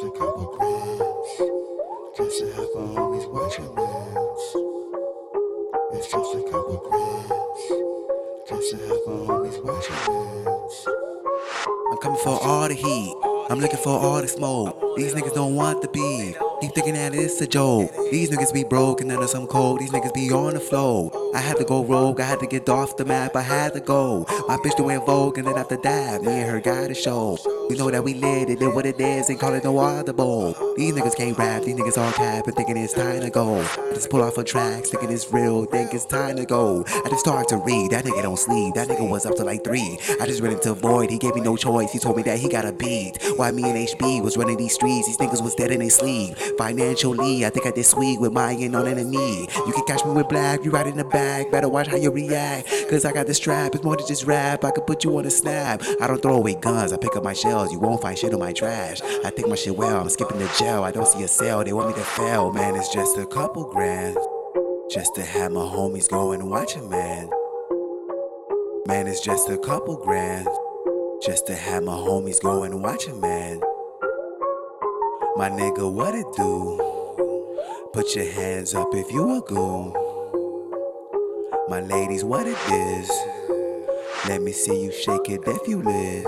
just a couple grams. Just to have my homies watch your. It's just a couple grams. Just to have my homies watch your. I'm coming for all the heat. I'm looking for all the smoke. These niggas don't want the beef. Keep thinking that it's a joke. These niggas be broke and then there's some cold. These niggas be on the flow. I had to go rogue. I had to get off the map. I had to go. My bitch doing Vogue and then after that, me and her got a show. You know that we lit it, did what it is, and call it no other bowl. These niggas can't rap, these niggas all cap and thinking it's time to go. I just pull off a track, thinking it's real, think it's time to go. I just started to read, that nigga don't sleep, that nigga was up to like three. I just ran into Void, he gave me no choice, he told me that he got a beat. Why me and HB was running these streets, these niggas was dead in their sleep. Financially, I think I did sweet with my in on enemy. You can catch me with black, you right in the bag, better watch how you react. Cause I got the strap, it's more than just rap, I could put you on a snap. I don't throw away guns, I pick up my shells, you won't find shit on my trash. I take my shit well, I'm skipping the jail, I don't see a sale, they want me to fail, man, it's just a couple grand. Just to have my homies go and watch it, man. Man, it's just a couple grand. Just to have my homies go and watch it, man. My nigga, what it do? Put your hands up if you a goon. My ladies, what it is? Let me see you shake it if you live.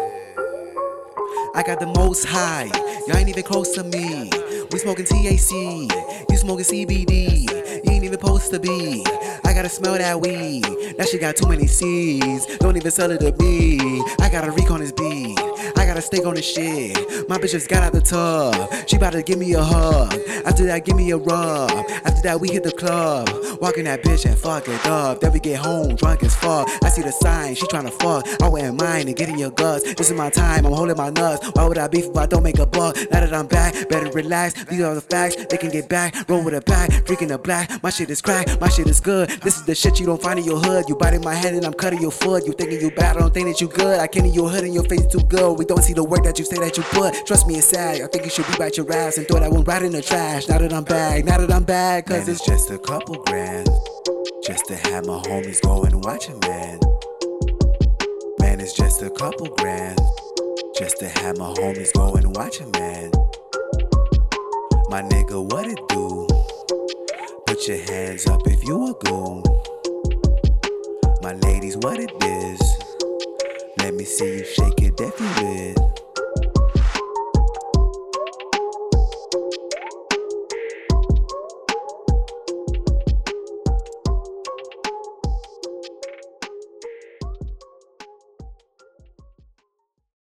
I got the most high, y'all ain't even close to me. We smoking THC, you smoking CBD. You ain't even supposed to be. I gotta smell that weed. That shit got too many seeds. Don't even sell it to me. I got a reek on this beat. A steak on this shit. My bitch just got out the tub. She about to give me a hug. After that, give me a rub. After that, we hit the club. Walking that bitch and fuck it up. Then we get home drunk as fuck. I see the sign, she tryna fuck. I wouldn't mind and get in your guts. This is my time, I'm holding my nuts. Why would I beef if I don't make a buck? Now that I'm back, better relax. These are the facts, they can get back. Roll with a back, drinking the black. My shit is crack, my shit is good. This is the shit you don't find in your hood. You biting my hand and I'm cutting your foot. You thinking you bad, I don't think that you good. I can't in your hood and your face too good. We don't see the work that you say that you put. Trust me, it's sad. I think you should be bite your ass and throw that one right in the trash. Now that I'm back, now that I'm back, cause Man, it's just a couple grand. Just to have my homies go and watch it, man. Man, it's just a couple grand. Just to have my homies go and watch it, man. My nigga, what it do? Put your hands up if you a goon. My ladies, what it is? Let me see you shake it if you with.